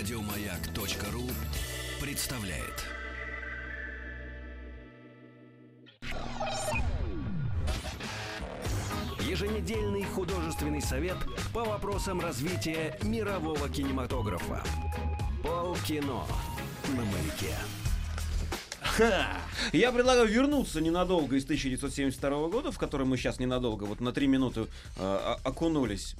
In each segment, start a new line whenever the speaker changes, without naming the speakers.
Радиомаяк.ру представляет. Еженедельный художественный совет по вопросам развития мирового кинематографа. Полкино на маяке.
Я предлагаю вернуться ненадолго из 1972 года, в который мы сейчас ненадолго, вот на три минуты э, окунулись.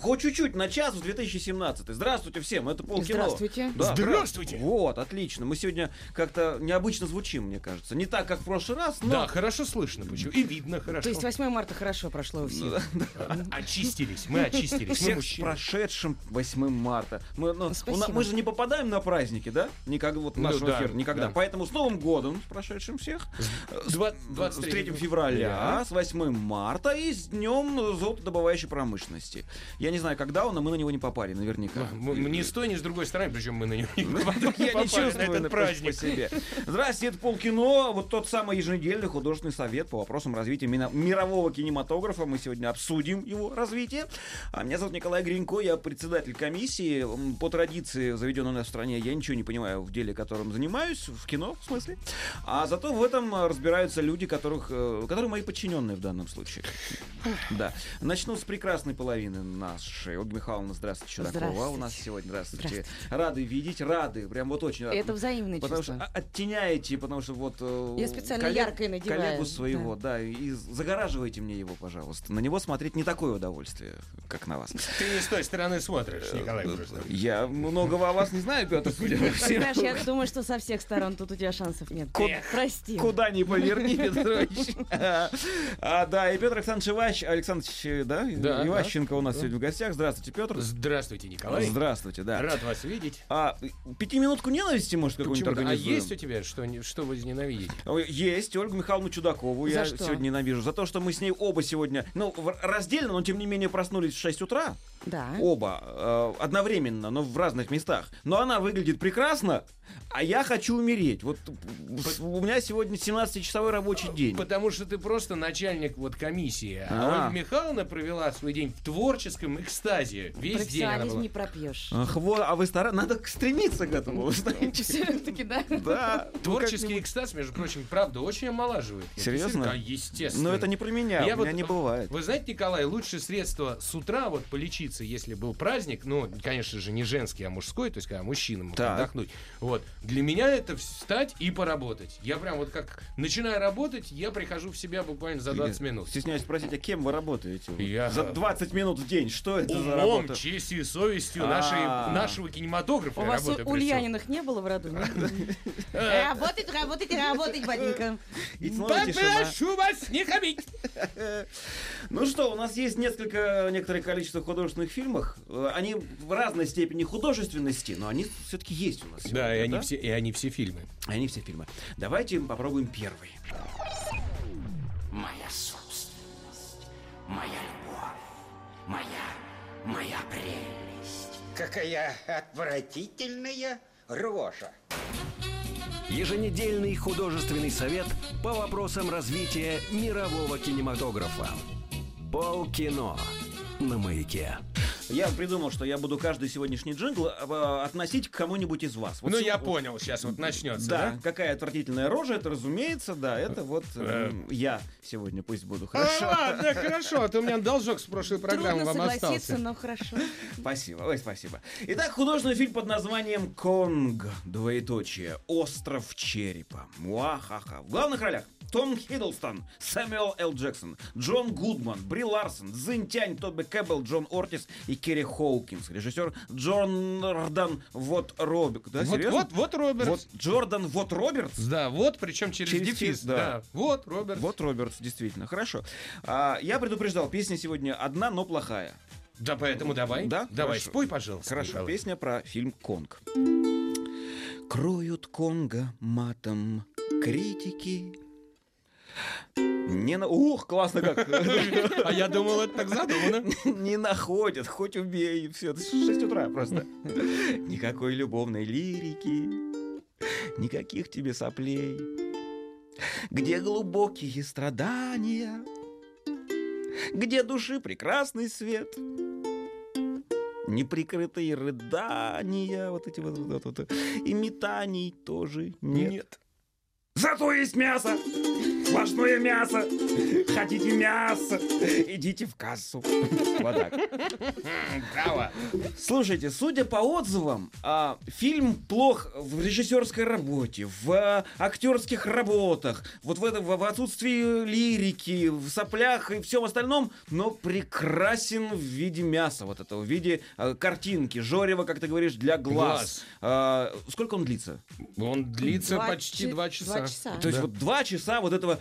Хоть чуть-чуть, на час в 2017. Здравствуйте всем, это полкино.
Здравствуйте.
Да,
Здравствуйте.
Вот, отлично. Мы сегодня как-то необычно звучим, мне кажется. Не так, как в прошлый раз, но...
Да, хорошо слышно, почему. И видно хорошо.
То есть 8 марта хорошо прошло у всех.
Очистились, мы очистились, мы
Всех с прошедшим 8 марта. Мы, ну, у мы же не попадаем на праздники, да? Никогда, вот
Ну
нашего
да,
эфира, никогда.
да.
Поэтому с Новым годом, с прошедшим всех. С,
Два-
с
23
3 февраля, с 8 марта и с днем золотодобывающей промышленности. Я не знаю, когда он, но мы на него не попали, наверняка.
Ни с той, ни с другой стороны, причем мы на него не попали
Я не чувствую
этот праздник.
себе. Здравствуйте, это полкино. Вот тот самый еженедельный художественный совет по вопросам развития мирового кинематографа. Мы сегодня обсудим его развитие. А меня зовут Николай Гринько, я председатель комиссии. По традиции, заведенной у нас в стране, я ничего не понимаю в деле, которым занимаюсь, в кино, в смысле. А зато в этом э, разбираются люди, которых, э, которые мои подчиненные в данном случае. Да. Начну с прекрасной половины нашей. Ольга Михайловна, здравствуйте, Чудакова. У нас
Здравствуйте.
сегодня, здравствуйте.
Здравствуйте.
Рады видеть, рады, прям вот очень рады.
Это взаимное
Потому
чувство.
что а- оттеняете, потому что вот... э,
Я специально
коллег-
яркое надеваю,
Коллегу своего, да. и загораживайте мне его, пожалуйста. На него смотреть не такое удовольствие, как на вас.
Ты не с той стороны смотришь, Николай.
Я многого о вас не знаю, Петр.
Знаешь, я думаю, что со всех сторон тут у тебя шансов нет.
Ку-
Прости.
Куда ни поверни, Петрович. А, Да, и Петр Александрович Иващ, Александрович, да? Иващенко у нас сегодня в гостях. Здравствуйте, Петр.
Здравствуйте, Николай.
Здравствуйте, да.
Рад вас видеть.
А пятиминутку ненависти, может, какую-нибудь.
А
организуем?
есть у тебя что, не- что возненавидеть?
Ой, Есть, Ольгу Михайловну Чудакову. Я сегодня ненавижу. За то, что мы с ней оба сегодня, ну, в- раздельно, но тем не менее проснулись в 6 утра.
Да.
Оба. э, одновременно, но в разных местах. Но она выглядит прекрасно, а я хочу умереть. Вот у меня сегодня 17-часовой рабочий день.
Потому что ты просто начальник вот комиссии. А,
А.
Ольга Михайловна провела свой день в творческом экстазе. Весь день она была.
не пропьешь.
Ах, вот, а вы стара... Надо стремиться к этому, вы знаете.
Все-таки, да?
Да. ну,
Творческий экстаз, между прочим, правда, очень омолаживает.
Серьезно?
Да, естественно.
Но это не про меня,
Я
у меня не бывает.
Вы знаете, Николай, лучшее средство с утра вот полечиться, если был праздник, ну, конечно же, не женский, а мужской, то есть когда мужчина мог
Так.
отдохнуть. Вот. Для меня это встать и поработать. Я прям вот как начинаю работать, я прихожу в себя буквально за 20 минут.
Стесняюсь спросить, а кем вы работаете?
Я-
За 20 минут в день. Что это за
Умом,
работа?
честью и совестью
А.
нашей, нашего кинематографа
У вас. Ульяниных не было в роду? нет? Работать, работать, работать, батенька.
И снова тишина.
Попрошу вас не хамить!
Ну что, у нас есть несколько, некоторое количество художественных фильмов. Э, Они в разной степени художественности, но они все-таки есть у нас.
Да,
сегодня,
и они, все, и они все фильмы.
Они все фильмы. Давайте попробуем первый.
Моя собственность, моя любовь, моя, моя прелесть. Какая отвратительная рожа.
Еженедельный художественный совет по вопросам развития мирового кинематографа. Полкино на маяке.
Я придумал, что я буду каждый сегодняшний джингл э, относить к кому-нибудь из вас. Вот
ну, я понял, сейчас вот начнется,
Да,
да?
какая отвратительная рожа, это разумеется, да, это вот э, я сегодня пусть буду,
А,
хорошо?
ладно, хорошо, а то у меня должок с прошлой программы
Трудно
вам
согласиться,
остался.
но хорошо.
Спасибо, ой, спасибо. Итак, художественный фильм под названием «Конг», двоеточие, «Остров черепа». Муахаха. В главных ролях Том Хиддлстон, Сэмюэл Л. Джексон, Джон Гудман, Бри Ларсон, Цзинь Тянь, Тоби Кэббелл, Джон Ортис и Керри Хоукинс. Режиссер Джордан Вот Роберт. Да,
Вот,
серьезно?
вот, вот Роберт.
Вот Джордан Вот Робертс?
Да, вот, причем через,
Через
дефис.
дефис, да.
Да. Вот Роберт.
Вот Робертс, действительно. Хорошо. А, я предупреждал, песня сегодня одна, но плохая.
Да, поэтому давай.
Да?
Давай,
Хорошо.
спой, пожалуйста.
Хорошо,
Николай.
песня про фильм «Конг». Кроют Конга матом критики. Не на... Ух, классно как.
А я думал, это так задумано.
Не находят, хоть убей. Все, это 6 утра просто. Никакой любовной лирики. Никаких тебе соплей. Где глубокие страдания. Где души прекрасный свет. Неприкрытые рыдания, вот эти вот, вот, вот, вот. И метаний тоже нет. Зато есть мясо! Сплошное мясо! Хотите мясо? Идите в кассу. Вот так.
Браво.
Слушайте, судя по отзывам, а, фильм плох в режиссерской работе, в актерских работах, вот в, этом, в отсутствии лирики, в соплях и всем остальном, но прекрасен в виде мяса, вот этого, в виде а, картинки, Жорева, как ты говоришь, для глаз.
Глаз.
А, сколько он длится?
Он длится
Два
почти два часа.
Часа.
То есть вот два часа вот этого...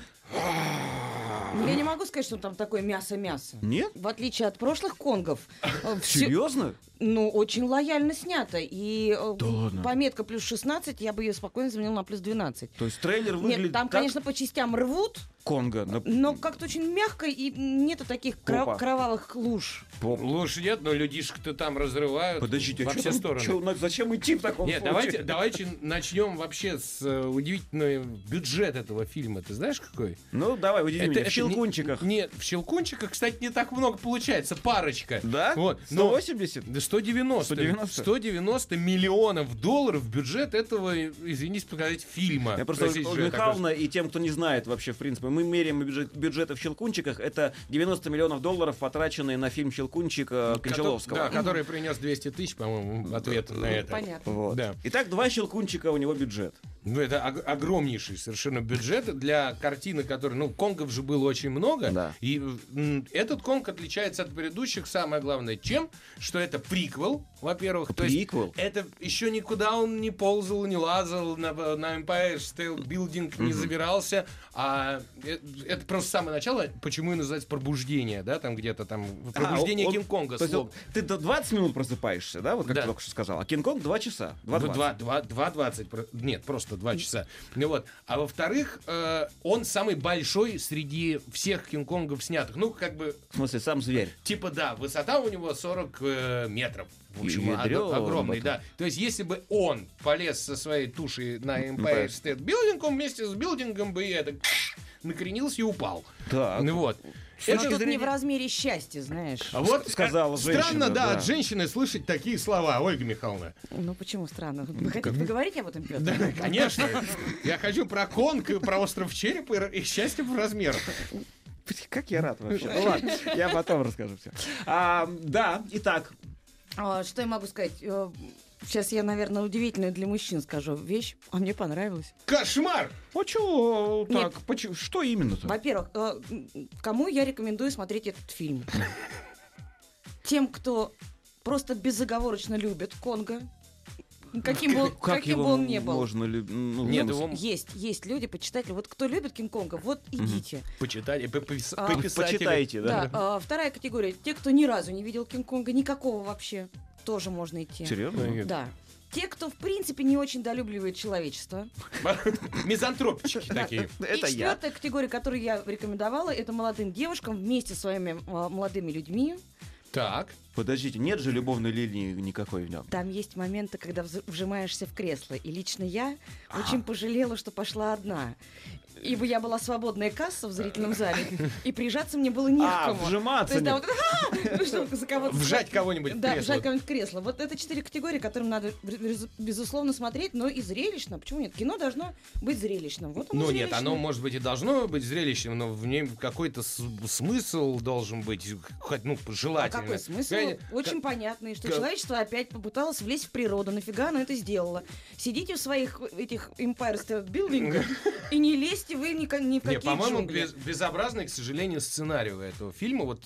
Ну, Я не могу сказать, что там такое мясо-мясо.
Нет?
В отличие от прошлых конгов. э,
Серьезно?
Ну, очень лояльно снято. И э,
Да ладно?
пометка плюс 16, я бы ее спокойно заменил на плюс 12.
То есть трейлер выглядит
Нет, там,
как
конечно, по частям рвут,
Конго. на-
но как-то очень мягко, и нету таких
Попа.
кровавых луж.
Поп.
Лучше нет, но людишек-то там разрывают
Подождите,
во
а чё
все
там-
стороны.
чё, зачем идти в таком
Нет,
случае?
давайте, давайте начнем вообще с э, удивительного бюджет этого фильма. Ты знаешь какой?
Ну, давай, удиви меня. В
не-
щелкунчиках.
нет, в щелкунчиках, кстати, не так много получается. Парочка.
Да?
Вот. Но
180?
Да 190.
190?
190 миллионов долларов бюджет этого, извините сказать, фильма.
Я просто, Михайловна, и тем, кто не знает вообще, в принципе, мы меряем бюджет, бюджеты в «Щелкунчиках». Это 90 миллионов долларов, потраченные на фильм «Щелкунчик» э, Кончаловского.
Да, который принес 200 тысяч, по-моему, ответ на это.
Понятно.
Вот.
Да.
Итак, два «Щелкунчика» у него бюджет.
Ну, это ог- огромнейший совершенно бюджет для картины, которая... Ну, конгов же было очень много.
Да.
И этот конг отличается от предыдущих, самое главное, чем? Что это приквел, во-первых. То есть
Приквел?
это еще никуда он не ползал, не лазал, на, на Empire State Building не забирался. А э- это просто самое начало, почему и называется пробуждение, да, там где-то там пробуждение
А, он-
Кинг-Конга.
Вот ты до 20 минут просыпаешься, да, вот как
Да.
ты только что сказал. А Кинг-Конг 2 часа. 2
Ну, два- два- два двадцать, про- Нет, просто два часа. Ну вот. А во-вторых, э, он самый большой среди всех Кинг-Конгов снятых. Ну, как бы,
В смысле, сам зверь.
типа, да, высота у него 40 э, метров. В общем, огромный, да. То есть, если бы он полез со своей тушей на
Empire
Empire State Building, он вместе с билдингом бы это накренился и упал.
Так.
Ну вот. Это-
тут не в размере счастья, знаешь.
А вот
сказала
э,
женщина,
Странно, да,
да.
от женщины слышать такие слова, Ольга Михайловна.
Ну почему странно? Вы хотите поговорить об этом, Петр?
Да, конечно. Я хочу про Конг, и про остров черепа и счастье в размерах.
Как я рад вообще. Ну ладно, я потом расскажу все. да, итак,
А, Что я могу сказать? Э, Сейчас я, наверное, удивительную для мужчин скажу вещь, а мне понравилось.
Кошмар!
а чё
Нет.
так? почему- Что именно-то?
Во-первых, э, кому я рекомендую смотреть этот фильм? Тем, кто просто безоговорочно любит Конго, каким бы, он-
Как
каким
его
бы он ни был.
можно любить? Ну,
Нет,
ну,
его
Есть, есть люди, почитатели. Вот кто любит Кинг-Конга, вот идите.
и попис-
А.
Почитайте, да?
Да, а, вторая категория. Те, кто ни разу не видел Кинг-Конга, никакого вообще, тоже можно идти.
Серьезно?
Да. Те, кто, в принципе, не очень долюбливает человечество.
Мизантропчики такие.
Это
и
я.
четвертая категория, которую я рекомендовала, это молодым девушкам вместе с своими а, молодыми людьми.
Так.
Подождите, нет же любовной линии никакой в нем.
Там есть моменты, когда вжимаешься в кресло. И лично я очень пожалела, что пошла одна. Ибо я была свободная касса в зрительном зале, и прижаться мне было не к
А,
кому.
вжиматься
То есть, да, вот «А!» ну, за кого-то
Вжать кого-нибудь
Да, вжать кого-нибудь в кресло. Вот это четыре категории, которым надо, без- безусловно, смотреть, но и зрелищно. Почему нет? Кино должно быть зрелищным. Вот оно
Ну нет, оно может быть и должно быть зрелищным, но в нем какой-то смысл должен быть, хоть, ну,
А
желательно.
какой смысл? Очень понятный, что человечество опять попыталось влезть в природу. Нафига оно это сделало? Сидите в своих этих Empire State Building и не лезьте вы ни, ни в
Не,
какие
по-моему,
джунгли.
без- безобразный, к сожалению, сценарий у этого фильма. Вот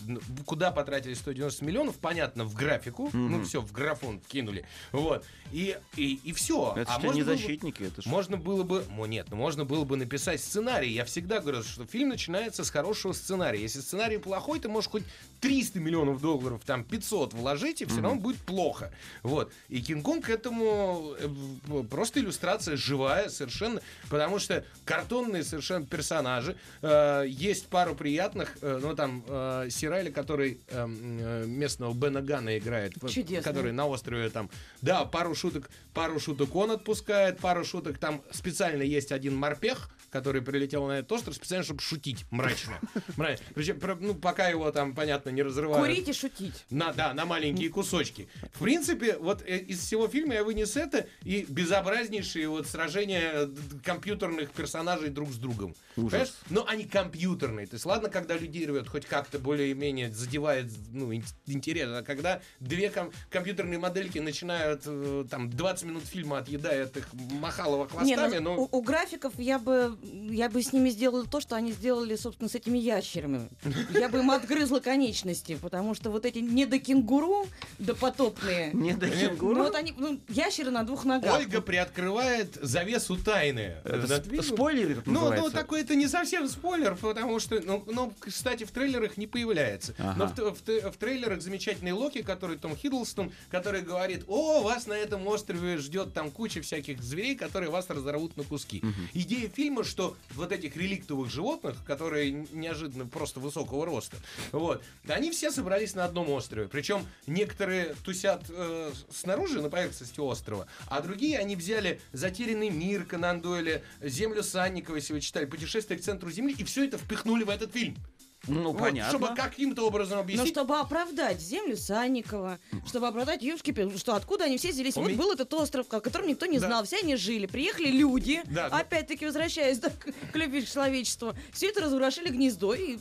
куда потратили 190 миллионов, понятно, в графику. Ну, все, в графон вкинули. Вот. И, и, и все.
Это же не
было бы-
защитники, это же...
Можно было бы, ну нет, ну можно было бы написать сценарий. Я всегда говорю, что фильм начинается с хорошего сценария. Если сценарий плохой, ты можешь хоть 300 миллионов долларов, там 500 вложить, и все равно будет плохо. Вот. И Кинг-Конг к этому э, в- просто иллюстрация живая совершенно, потому что картонные совершенно персонажи. Э, есть пару приятных, э, ну там э, Сирайли, который э, э, местного Бена Гана играет,
Чудесный.
который на острове там, да, пару шуток, пару шуток он отпускает, пару шуток там специально есть один морпех, который прилетел на этот остров специально, чтобы шутить мрачно. Мрачно. Причем, про- ну, пока его там, понятно, не разрывают.
Курить и шутить.
На, да, на маленькие кусочки. В принципе, вот э, из всего фильма я вынес это и безобразнейшие вот сражения компьютерных персонажей друг с другом. Понимаешь? Но они компьютерные. То есть, ладно, когда людей рвет, хоть как-то более-менее задевает ну, ин- интерес, а когда две ком- компьютерные модельки начинают э, там 20 минут фильма отъедают их махалово
Не,
хвостами,
ну,
но...
у, у графиков я бы, я бы с ними сделала то, что они сделали, собственно, с этими ящерами. Я бы им отгрызла конечности, потому что вот эти недокенгуру допотопные,
Не до
ну
кенгуру?
вот они, ну, ящеры на двух ногах.
Ольга приоткрывает завесу тайны.
Это
фильмом.
спойлер
Ну, ну, такой это не совсем спойлер, потому что, ну, ну, кстати, в трейлерах не появляется.
Ага.
Но в трейлерах замечательный Локи, который Том Хиддлстон, который говорит, о, вас на этом острове ждет там куча всяких зверей, которые вас разорвут на куски. Идея фильма, что вот этих реликтовых животных, которые неожиданно просто высокого роста, вот, они все собрались на одном острове. Причем некоторые тусят э, снаружи, на поверхности острова, а другие они взяли «Затерянный мир» Конан Дойля, «Землю Санникова», если вы читали, «Путешествие к центру Земли», и все это впихнули в этот фильм.
Ну,
Вот,
понятно.
Чтобы каким-то образом
Но
объяснить.
чтобы оправдать землю Санникова, чтобы оправдать Юшки, что откуда они все взялись.
У
Вот
меня-
был этот остров, о котором никто не
Да.
знал, все они жили. Приехали люди,
Да,
опять-таки возвращаясь да, к к любви к человечеству. Все это разворошили гнездо и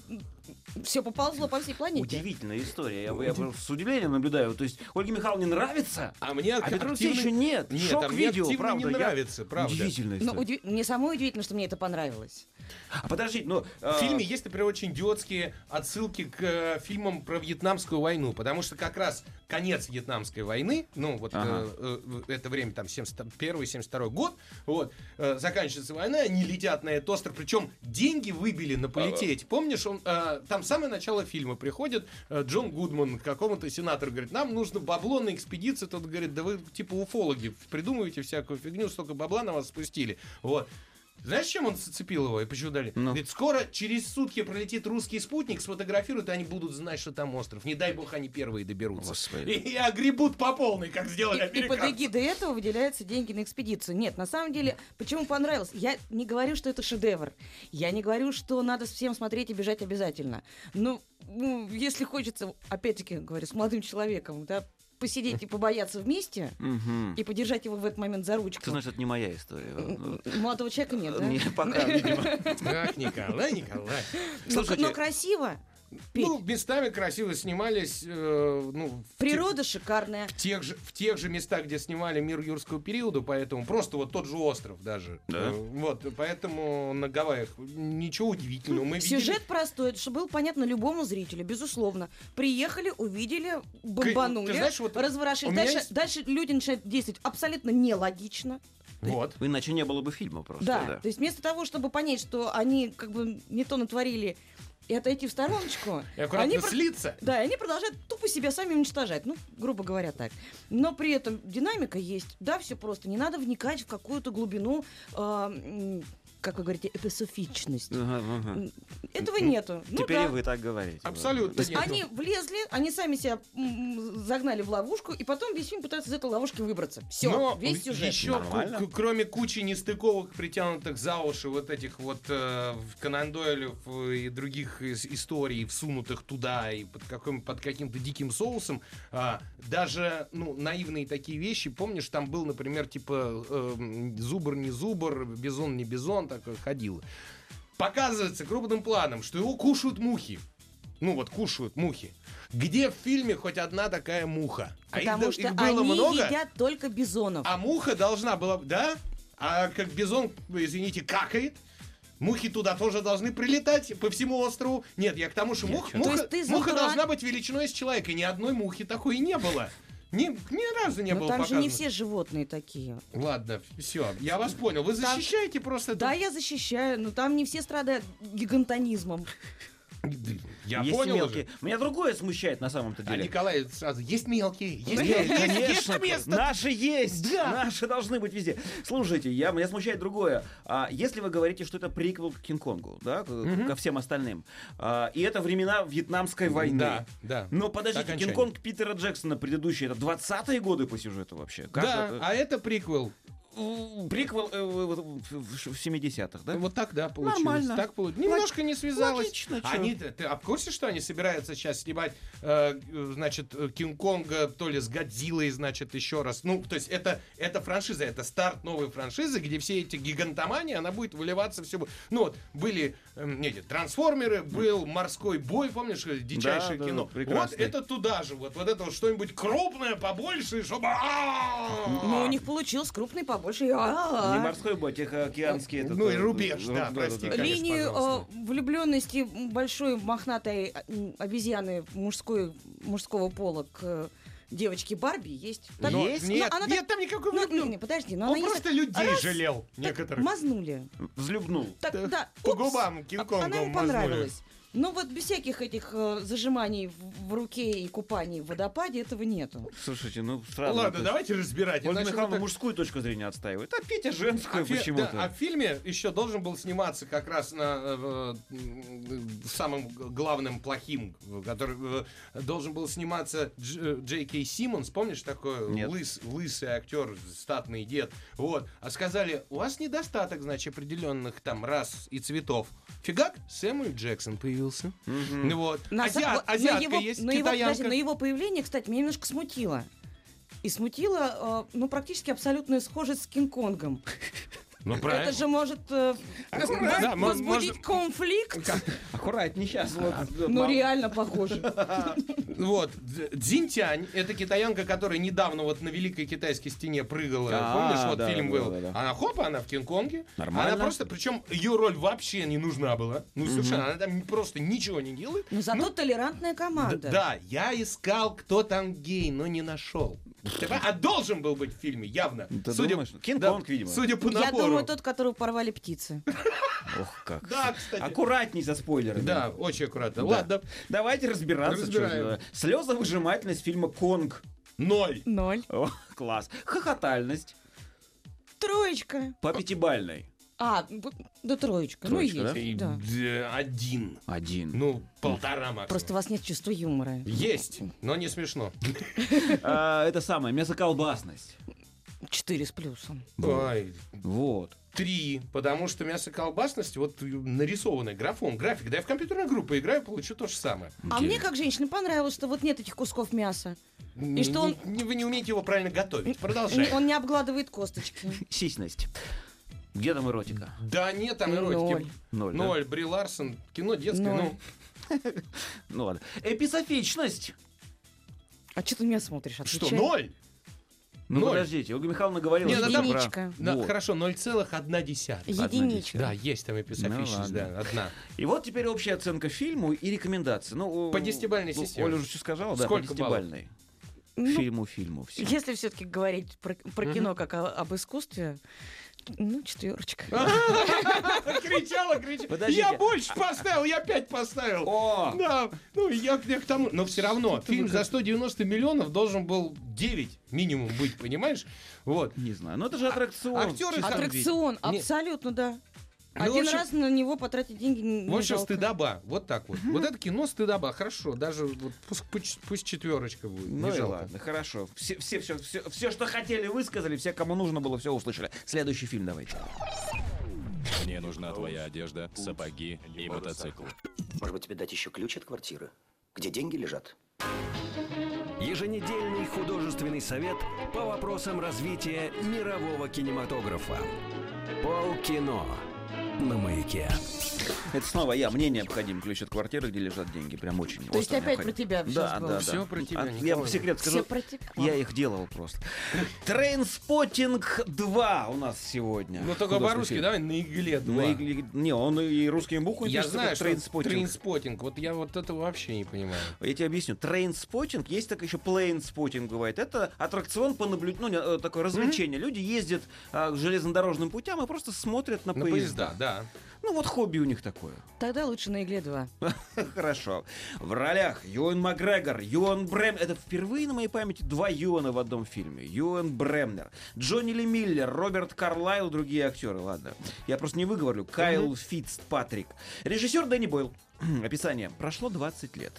все поползло по всей планете.
Удивительная история. Я, я с удивлением наблюдаю. То есть Ольге Михайловне нравится,
А мне
а Петру Алексеевичу нет.
Нет,
Шок
а мне
видео, правда.
не
я-
нравится, правда.
Удивительная
Но
история.
удив- Мне самой удивительно, что мне это понравилось.
А подождите, ну...
В фильме есть, например, очень идиотские отсылки к э, фильмам про Вьетнамскую войну, потому что как раз конец Вьетнамской войны, ну вот
Ага.
э, э, это время там 71-72 год, вот э, заканчивается война, они летят на этот остров, причем деньги выбили на полететь. Помнишь, он э, там самое начало фильма приходит э, Джон Гудман к какому-то сенатору, говорит, нам нужно бабло на экспедицию, тот говорит, да вы типа уфологи, придумываете всякую фигню, столько бабла на вас спустили, вот. Знаешь, чем он зацепил его и почему дали?
Ну.
Говорит, скоро через сутки пролетит русский спутник, сфотографируют, и они будут знать, что там остров. Не дай бог, они первые доберутся.
Господи.
И, и огребут по полной, как сделали
И, и под
американцы.
эгидой этого выделяются деньги на экспедицию. Нет, на самом деле, почему понравилось? Я не говорю, что это шедевр. Я не говорю, что надо всем смотреть и бежать обязательно. Ну, ну, если хочется, опять-таки, говорю, с молодым человеком, да, посидеть и побояться вместе, и подержать его в этот момент за
Ты
ручку.
знаешь, это не моя история. Ну,
Молодого человека нет, да?
Не, пока, видимо.
Ах, Николай, Николай.
Слушайте-
но красиво. Петь.
Ну, местами красиво снимались, э, ну, в
Природа шикарная.
тех, в тех же в тех же местах, где снимали мир юрского периода, поэтому просто вот тот же остров даже.
Да?
Э, Вот, поэтому на Гавайях ничего удивительного. Мы видели-
Сюжет простой, чтобы было понятно любому зрителю, безусловно. Приехали, увидели, бомбанули,
ты знаешь, вот
разворошили. Дальше,
есть-
дальше люди начинают действовать абсолютно нелогично.
Вот.
Иначе не было бы фильма просто.
Да,
да.
то есть вместо того, чтобы понять, что они как бы не то натворили и отойти в стороночку,
И аккуратно
они,
слиться.
да, и они продолжают тупо себя сами уничтожать, ну, грубо говоря, так. Но при этом динамика есть, да, все просто, не надо вникать в какую-то глубину, м, как вы говорите, эписофичность.
Ага, ага.
Этого нету. Ну
Теперь
да.
вы так говорите.
Абсолютно
То есть
нет.
Они влезли, они сами себя загнали в ловушку, и потом весь фильм пытаются из этой ловушки выбраться. Все,
Но
весь сюжет.
еще, кроме кучи нестыковок, притянутых за уши вот этих вот э, Конан Дойлев э, и других ис- историй, всунутых туда и под, каким, под каким-то диким соусом, а, даже ну, наивные такие вещи, помнишь, там был, например, типа э, зубр не зубр, бизон не бизон, такое ходило. Показывается крупным планом, что его кушают мухи. Ну вот кушают мухи. Где в фильме хоть одна такая муха? А их
Потому что
их было
они
много.
едят только бизонов.
А муха должна была... Да? А как бизон, извините, какает, мухи туда тоже должны прилетать по всему острову. Нет, я к тому, что мух- муха, муха
натураль-
должна быть величиной с человека. Ни одной мухи такой и не было. Ни, ни разу не
Но
было
там же
показано.
не все животные такие.
Ладно, все, я вас понял. Вы
Там-
защищаете просто...
Да, я защищаю, но там не все страдают гигантонизмом.
Я
есть
понял
мелкие.
уже.
Меня другое смущает на самом-то
А
деле.
Николай сразу, есть мелкие, есть мелкие, есть- есть место.
наши есть, наши должны быть везде. Слушайте, я, меня смущает другое. А, если вы говорите, что это приквел к Кинг-Конгу, да, к- ко всем остальным, а, и это времена Вьетнамской войны.
Да, да.
Но подождите. Кинг-Конг Питера Джексона предыдущий, это 20-е годы по сюжету вообще? Как
да,
это?
а это приквел.
Приквел э, в в- в 70-х, да?
Вот так, да, получилось.
Нормально.
Так получилось. Немножко не связалось.
логично.
Они, ты а в курсе, что они собираются сейчас снимать, э, э, значит, э, Кинг-Конга, то ли с Годзиллой, значит, еще раз. Ну, то есть это, это франшиза, это старт новой франшизы, где все эти гигантомании, она будет выливаться все. Ну вот, были эм, эти, трансформеры, был морской бой, помнишь, э, дичайшее
Да,
кино.
да, прекрасный.
вот это туда же, вот, вот это вот что-нибудь крупное, побольше, чтобы...
Ну, у них получилось крупный побольше.
Не
А-а-а.
морской бой, тихоокеанский. этот,
Ну и
э,
рубеж,
э,
да, прости, конечно,
Линии э, влюбленности большой мохнатой м, обезьяны мужской, мужского пола к э, девочке Барби есть. Так-
Но-
Есть?
Ну,
Нет,
она
нет,
так-
там никакой
Ну, не, не, подожди, но
Он
она есть
просто
так-
людей
раз,
жалел некоторых.
Мазнули.
Взлюбнул.
Так,
Да,
да,
по
упс,
губам
а-
Кинг-Конгом
Она ему
мазнули.
понравилась. Но вот без всяких этих э, зажиманий в, в руке и купаний в водопаде этого нету.
Слушайте, ну сразу...
Ладно,
есть
давайте разбирать.
Ольга Михайловна
так-
мужскую точку зрения отстаивает, а Петя женскую
А, фи-
почему-то.
да, а в фильме еще должен был сниматься как раз на э, э, самым главным плохим, который э, должен был сниматься Дж, э, Джей Кей Симмонс, помнишь такой
Нет.
лыс, лысый актер, статный дед, вот, а сказали, у вас недостаток, значит, определенных там рас и цветов. Фигак, Сэмюэл Джексон появился. Ну Вот.
На
Азиат-
са- вот- но
азиатка
его-
есть,
но его, подожди, но его появление, кстати, меня немножко смутило. И смутило, э, ну, практически абсолютная схожесть с Кинг-Конгом.
Ну,
Это же может э.
Да,
возбудить
можно-
конфликт.
Аккуратней сейчас. вот,
Ну,
мам-
реально похоже.
Вот, Дз- Дзинтянь, это китаянка, которая недавно вот на Великой Китайской стене прыгала.
А,
Помнишь, вот
да,
фильм
да,
был?
да.
Она хопа, она в Кинг-Конге.
Нормально.
Она просто, причем ее роль вообще не нужна была. Ну, совершенно, она там просто ничего не делает.
Но зато толерантная
Д-
команда.
Да, я искал, кто там гей, но не нашел. А должен был быть в фильме, явно.
Ты думаешь? Кинг-Конг, видимо.
Судя по
Я
напору.
думаю, тот, которого порвали птицы.
Ох, как.
Да, кстати.
Аккуратней со спойлерами.
Да, очень аккуратно.
Да.
Ладно.
Давайте разбираться.
Разбираем.
Слезовыжимательность фильма «Конг».
Ноль.
Ноль.
О, класс. Хохотальность
Троечка.
по пятибальной.
А, да троечка. Ну,
Троечка, да?
есть. Да.
Д- Один.
Один.
Ну, полтора максимум.
Просто у вас нет чувства юмора.
Есть, но не смешно.
А, это самое, мясоколбасность.
Четыре с плюсом.
Ой,
Вот.
три, потому что мясо-колбасность, вот нарисованный графон, график, да я в компьютерную группу играю, получу то же самое.
А мне, как женщине, понравилось, что вот нет этих кусков мяса. И что он,
Вы не умеете его правильно готовить. Продолжаем.
он не обгладывает косточки.
Сисьность. Где там эротика?
Да нет, там эротики.
Ноль.
Ноль, да?
Ноль. Бри Ларсон, кино детское,
Ноль.
ну,
Ну ладно. Эписофичность.
А что ты меня смотришь?
что, ноль?
Ну
Ноль.
подождите, Ольга Михайловна говорила,
Нет,
что
ну там-
про-.
Да,
Вот.
Хорошо, 0,1.
Единичка.
Да, есть там эписофичность,
Ну,
да, одна.
И вот теперь общая оценка фильму и рекомендации. Ну,
По десятибалльной
ну,
системе.
Оля уже что сказала, да,
Сколько
по десятибалльной.
Ну,
Фильму, фильму. всё.
Если все-таки говорить про, про кино как о- об искусстве, ну, четверочка.
Кричала, кричала. Я больше поставил, я пять поставил.
О!
Да, ну я, я к тому. Но все равно, фильм за 190 миллионов должен был 9 минимум быть, понимаешь? Вот.
Не знаю, но это же аттракцион.
актеры.
Аттракцион, абсолютно, да.
Ну,
Один
общем-
раз на него потратить деньги не
В общем,
жалко.
стыдоба. Вот так вот. Вот это кино стыдоба. Хорошо, даже вот пусть, пусть, пусть четверочка будет.
Ну
не
и
жалко.
ладно, хорошо. Все, все, все, все, все, что хотели, высказали, все, кому нужно было, все услышали. Следующий фильм давайте.
Мне нужна твоя одежда, сапоги и мотоцикл.
Может быть, тебе дать еще ключ от квартиры? Где деньги лежат?
Еженедельный художественный совет по вопросам развития мирового кинематографа. Полкино на маяке.
Это снова я. Мне необходим ключ от квартиры, где лежат деньги. Прям очень.
То есть опять
необходим.
про тебя
Да,
сейчас
да,
было?
да.
Всё про тебя,
А, Я по секрету скажу.
Все про тебя.
Я их делал просто. Трейнспотинг 2 у нас сегодня.
Ну только по-русски, давай на игле два.
На игле- Не, он и русскими буквами
Я знаю, что
трейнспотинг.
трейнспотинг. Вот я вот этого вообще не понимаю.
Я тебе объясню. Трейнспотинг, есть так еще planespotting бывает. Это аттракцион по наблюдению, ну, э, такое развлечение. Люди ездят а, к железнодорожным путям и просто смотрят на,
На поезда, да. Yeah.
Ну вот хобби у них такое.
Тогда лучше на игле 2.
Хорошо. В ролях Юэн Макгрегор, Юэн Бремнер. Это впервые на моей памяти два Юэна в одном фильме. Юэн Бремнер, Джонни Ли Миллер, Роберт Карлайл, другие актеры. Ладно. Я просто не выговорю. Кайл Фитц Патрик. Режиссер Дэнни Бойл. Описание. Прошло 20 лет.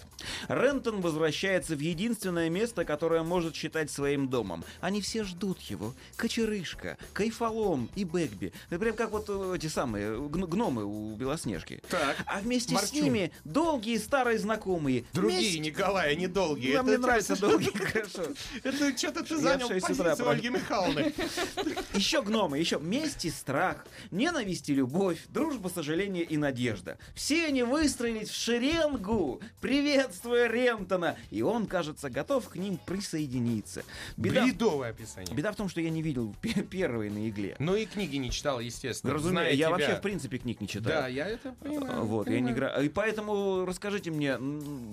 Рентон возвращается в единственное место, которое может считать своим домом. Они все ждут его. Кочерышка, Кайфолом и Бэгби. Это прям как вот э, эти самые гн- гномы у Белоснежки.
Так.
А вместе с
Марчун.
ними долгие старые знакомые.
Другие,
Вместе-
Николай, не долгие.
Мне
Это
нравятся
просто-
долгие, хорошо.
Это что-то ты занял
6 утра
позицию Ольги Михайловны.
Еще гномы, еще месть и страх, ненависть и любовь, дружба, сожаление и надежда. Все они выстроились в шеренгу, приветствуя Рентона, и он, кажется, готов к ним присоединиться. Беда,
Бредовое описание.
беда в том, что я не видел пе- первые на игле.
Ну и книги не читал, естественно. Зная
я
тебя.
вообще, в принципе, книг не
Да,
читаю.
я это
А,
понимаю.
Вот, я не
понимаю.
играю. И поэтому расскажите мне,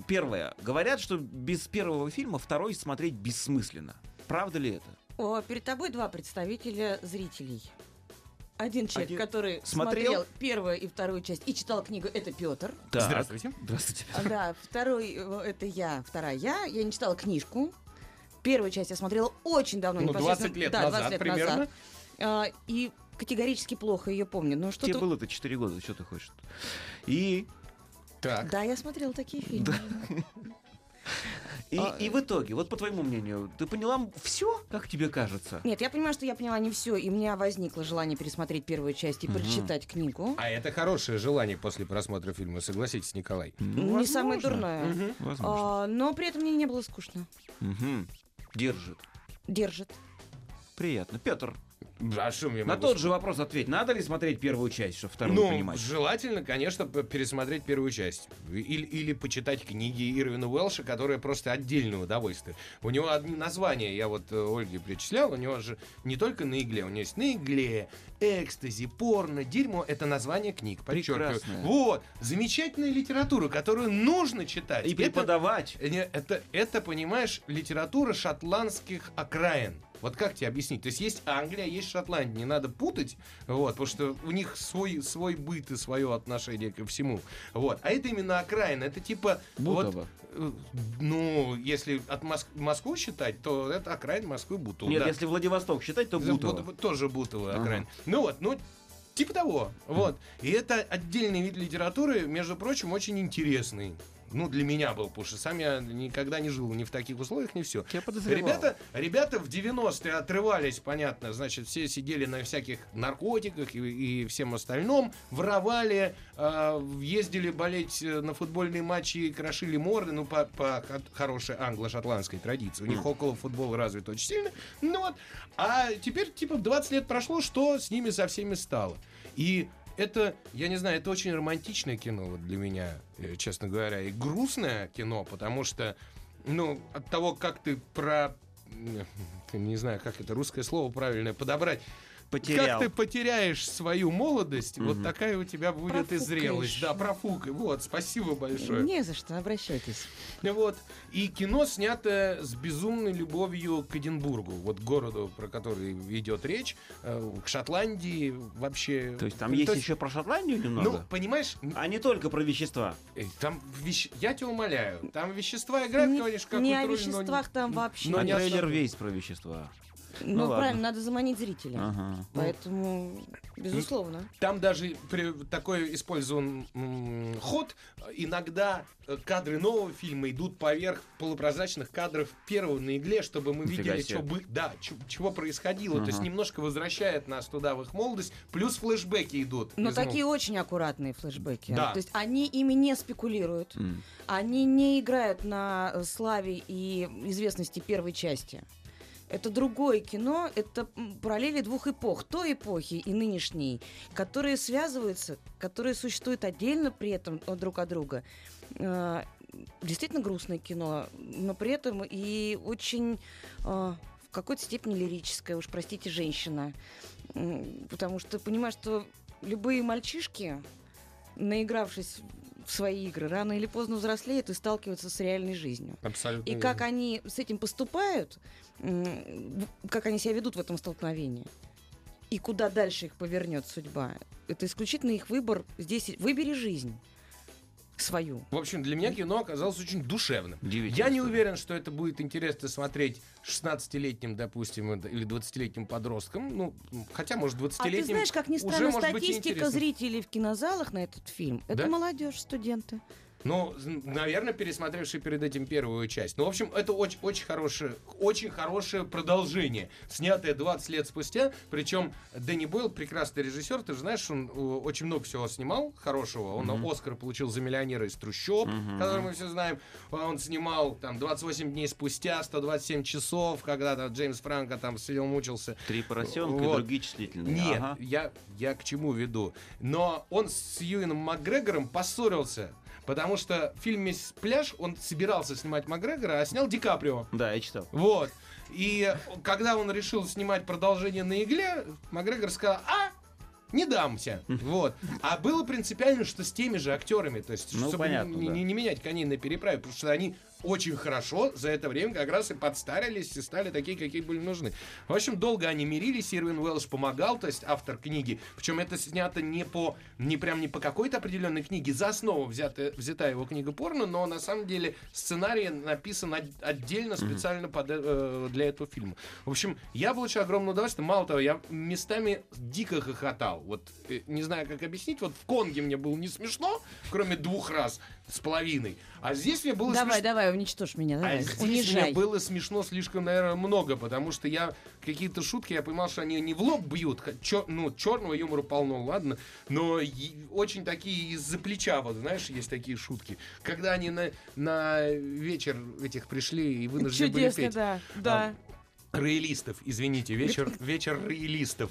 первое, говорят, что без первого фильма второй смотреть бессмысленно. Правда ли это?
О, перед тобой два представителя зрителей. Один человек,
Один
который
смотрел?
смотрел первую и вторую часть и читал книгу, это Петр.
Так.
Здравствуйте.
Здравствуйте.
А, Да, второй э, это я, вторая я. Я не читала книжку. Первую часть я смотрела очень давно.
Ну,
непосредственно-
20 лет
да,
назад
20 лет
примерно.
назад. А, и категорически плохо ее помню. Но
Тебе
что-то...
было-то 4 года, что ты хочешь? И
Так.
Да, я смотрела такие фильмы.
И,
А,
и в итоге, вот по твоему мнению, ты поняла все, как тебе кажется?
Нет, я понимаю, что я поняла не все, и у меня возникло желание пересмотреть первую часть и прочитать книгу.
А это хорошее желание после просмотра фильма, согласитесь, Николай.
не самое дурное.
Возможно.
А, но при этом мне не было скучно.
Мгм. Держит.
Держит.
Приятно. Петр,
А что мне
на
могу
тот же вопрос ответь. Надо ли смотреть первую часть, чтобы вторую
Ну,
понимать?
желательно, конечно, пересмотреть первую часть. Или, или почитать книги Ирвина Уэлша, которые просто отдельное удовольствие. У него одни названия, я вот э, Ольге перечислял, у него же не только на игле, у него есть на игле, экстази, порно, дерьмо. Это название книг, подчеркиваю. Вот, замечательная литература, которую нужно читать.
И
Это-
преподавать.
Не, Это, это, понимаешь, литература шотландских окраин. Вот как тебе объяснить? То есть есть Англия, есть Шотландия. Не надо путать, вот, потому что у них свой, свой быт и свое отношение ко всему. Вот. А это именно окраина. Это типа...
Бутово.
Вот, э, ну, если от Моск- Москву считать, то это окраин Москвы Бутово.
Нет,
да.
если Владивосток считать, то Бутово.
вот- тоже Бутово
Ага.
окраин. Ну вот, ну, типа того. Вот. И это отдельный вид литературы, между прочим, очень интересный. Ну, для меня был, потому что сам я никогда не жил ни в таких условиях, ни все.
Я подозревал.
Ребята, ребята в 90-е отрывались, понятно, значит, все сидели на всяких наркотиках и, и всем остальном, воровали, э, ездили болеть э, на футбольные матчи и крошили морды, ну, по, по хо- хорошей англо-шотландской традиции. У них около футбол развит очень сильно. Ну вот. А теперь, типа, 20 лет прошло, что с ними со всеми стало? И это, я не знаю, это очень романтичное кино вот для меня, э, честно говоря, и грустное кино, потому что, ну, от того, как ты про... Не знаю, как это русское слово правильное подобрать.
Потерял.
Как ты потеряешь свою молодость, вот такая у тебя будет и
Профукаешь.
зрелость. Да, профукай. Вот, спасибо большое.
Не за что, обращайтесь.
Вот. И кино снято с безумной любовью к Эдинбургу, вот городу, про который идет речь, э, к Шотландии вообще.
То есть там
Ну,
есть
то
еще про Шотландию
Ну,
немного?
понимаешь,
А не только про вещества.
э, там вещ- я тебя умоляю, там вещества играют,
Не,
говоришь,
не
какую-то
о веществах там вообще.
но
а
не
трейлер весь про вещества.
Ну,
ну
правильно, надо заманить зрителя.
Ага.
Поэтому, безусловно.
Там даже при- такой использован м, ход. Иногда э, кадры нового фильма идут поверх полупрозрачных кадров первого на игле, чтобы мы
Нифига
видели, что бы, да, чё- чего происходило. То есть
Ага.
немножко возвращает нас туда в их молодость. Плюс флешбеки идут.
Но
из
такие очень аккуратные флешбеки.
Да.
То есть они ими не спекулируют.
М.
Они не играют на э, славе и известности первой части. Это другое кино, это параллели двух эпох, той эпохи и нынешней, которые связываются, которые существуют отдельно при этом друг от друга. Э, Действительно грустное кино, но при этом и очень э, в какой-то степени лирическое, уж простите, женщина. Потому что понимаешь, что любые мальчишки, наигравшись в свои игры, рано или поздно взрослеют и сталкиваются с реальной жизнью.
Абсолютно.
И как они с этим поступают, как они себя ведут в этом столкновении, и куда дальше их повернет судьба, это исключительно их выбор. Здесь выбери жизнь. Свою.
В общем, для меня кино оказалось очень душевным. Я не уверен, что это будет интересно смотреть 16-летним, допустим, или 20-летним подросткам. Ну, хотя, может,
А
20-летним
ты знаешь, как ни странно, статистика зрителей в кинозалах на этот фильм это
Да?
молодежь, студенты.
Ну, наверное, пересмотревший перед этим первую часть. Ну, в общем, это очень, очень хорошее, очень хорошее продолжение, снятое 20 лет спустя. Причем Дэнни Бойл прекрасный режиссер. Ты же знаешь, он э, очень много всего снимал хорошего. Он Оскар получил за миллионера из трущоб, который мы все знаем. Он снимал там 28 дней спустя, 127 часов, когда там Джеймс Франко там сидел, мучился.
Три поросенка
Вот.
и другие числительные.
Нет,
Ага.
я, я к чему веду. Но он с Юином Макгрегором поссорился. Потому что в фильме «С- «Пляж» он собирался снимать Макгрегора, а снял Ди Каприо.
Да, я читал.
Вот. И когда он решил снимать продолжение на игле, Макгрегор сказал, а, не дамся. Вот. А было принципиально, что с теми же актерами. То есть,
Ну,
чтобы
понятно,
не,
да.
не менять коней на переправе, потому что они очень хорошо за это время как раз и подстарились и стали такие, какие были нужны. В общем, долго они мирились, Ирвин Уэлш помогал, то есть автор книги. Причем это снято не по, не прям не по какой-то определенной книге, за основу взята, взята его книга порно, но на самом деле сценарий написан от- отдельно, специально под, э, для этого фильма. В общем, я получил огромное удовольствие. Мало того, я местами дико хохотал. Вот э, не знаю, как объяснить. Вот в Конге мне было не смешно, кроме двух раз с половиной. А здесь мне было
Давай,
смешно.
давай, уничтожь меня,
А
давай,
здесь
унижай.
мне было смешно слишком, наверное, много, потому что я какие-то шутки, я понимал, что они не в лоб бьют, чё- ну, черного юмора полно, ладно, но очень такие из-за плеча, вот, знаешь, есть такие шутки. Когда они на, на вечер этих пришли и вынуждены были
Чудесно,
петь.
да, да.
Роялистов, извините, вечер, вечер роялистов.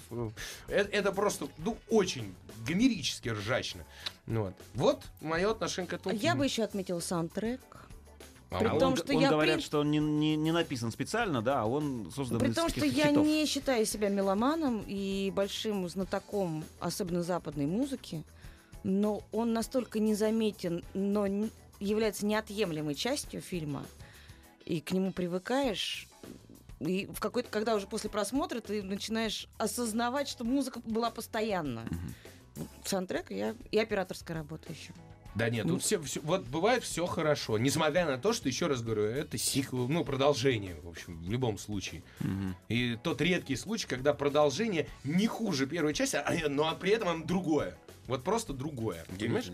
Это, это просто, ну, очень гомерически ржачно. Ну Вот. Вот мое отношение к этому
Я
фильму.
бы еще отметил саундтрек.
А
при
он-
том, что
он
я,
говорят,
принципе-
что он не, не- не написан специально, да, а он создан
При
из
том, что
каких-то
я
хитов.
не считаю себя меломаном и большим знатоком, особенно западной музыки, но он настолько незаметен, но является неотъемлемой частью фильма, и к нему привыкаешь. И в какой-то, когда уже после просмотра ты начинаешь осознавать, что музыка была постоянно. Саундтрек я, и операторская работа еще.
Да нет, тут все, всё- вот бывает все хорошо, несмотря на то, что, еще раз говорю, это сиквел, ну, продолжение, в общем, в любом случае. И тот редкий случай, когда продолжение не хуже первой части, а, но при этом оно другое. Вот просто другое. Понимаешь?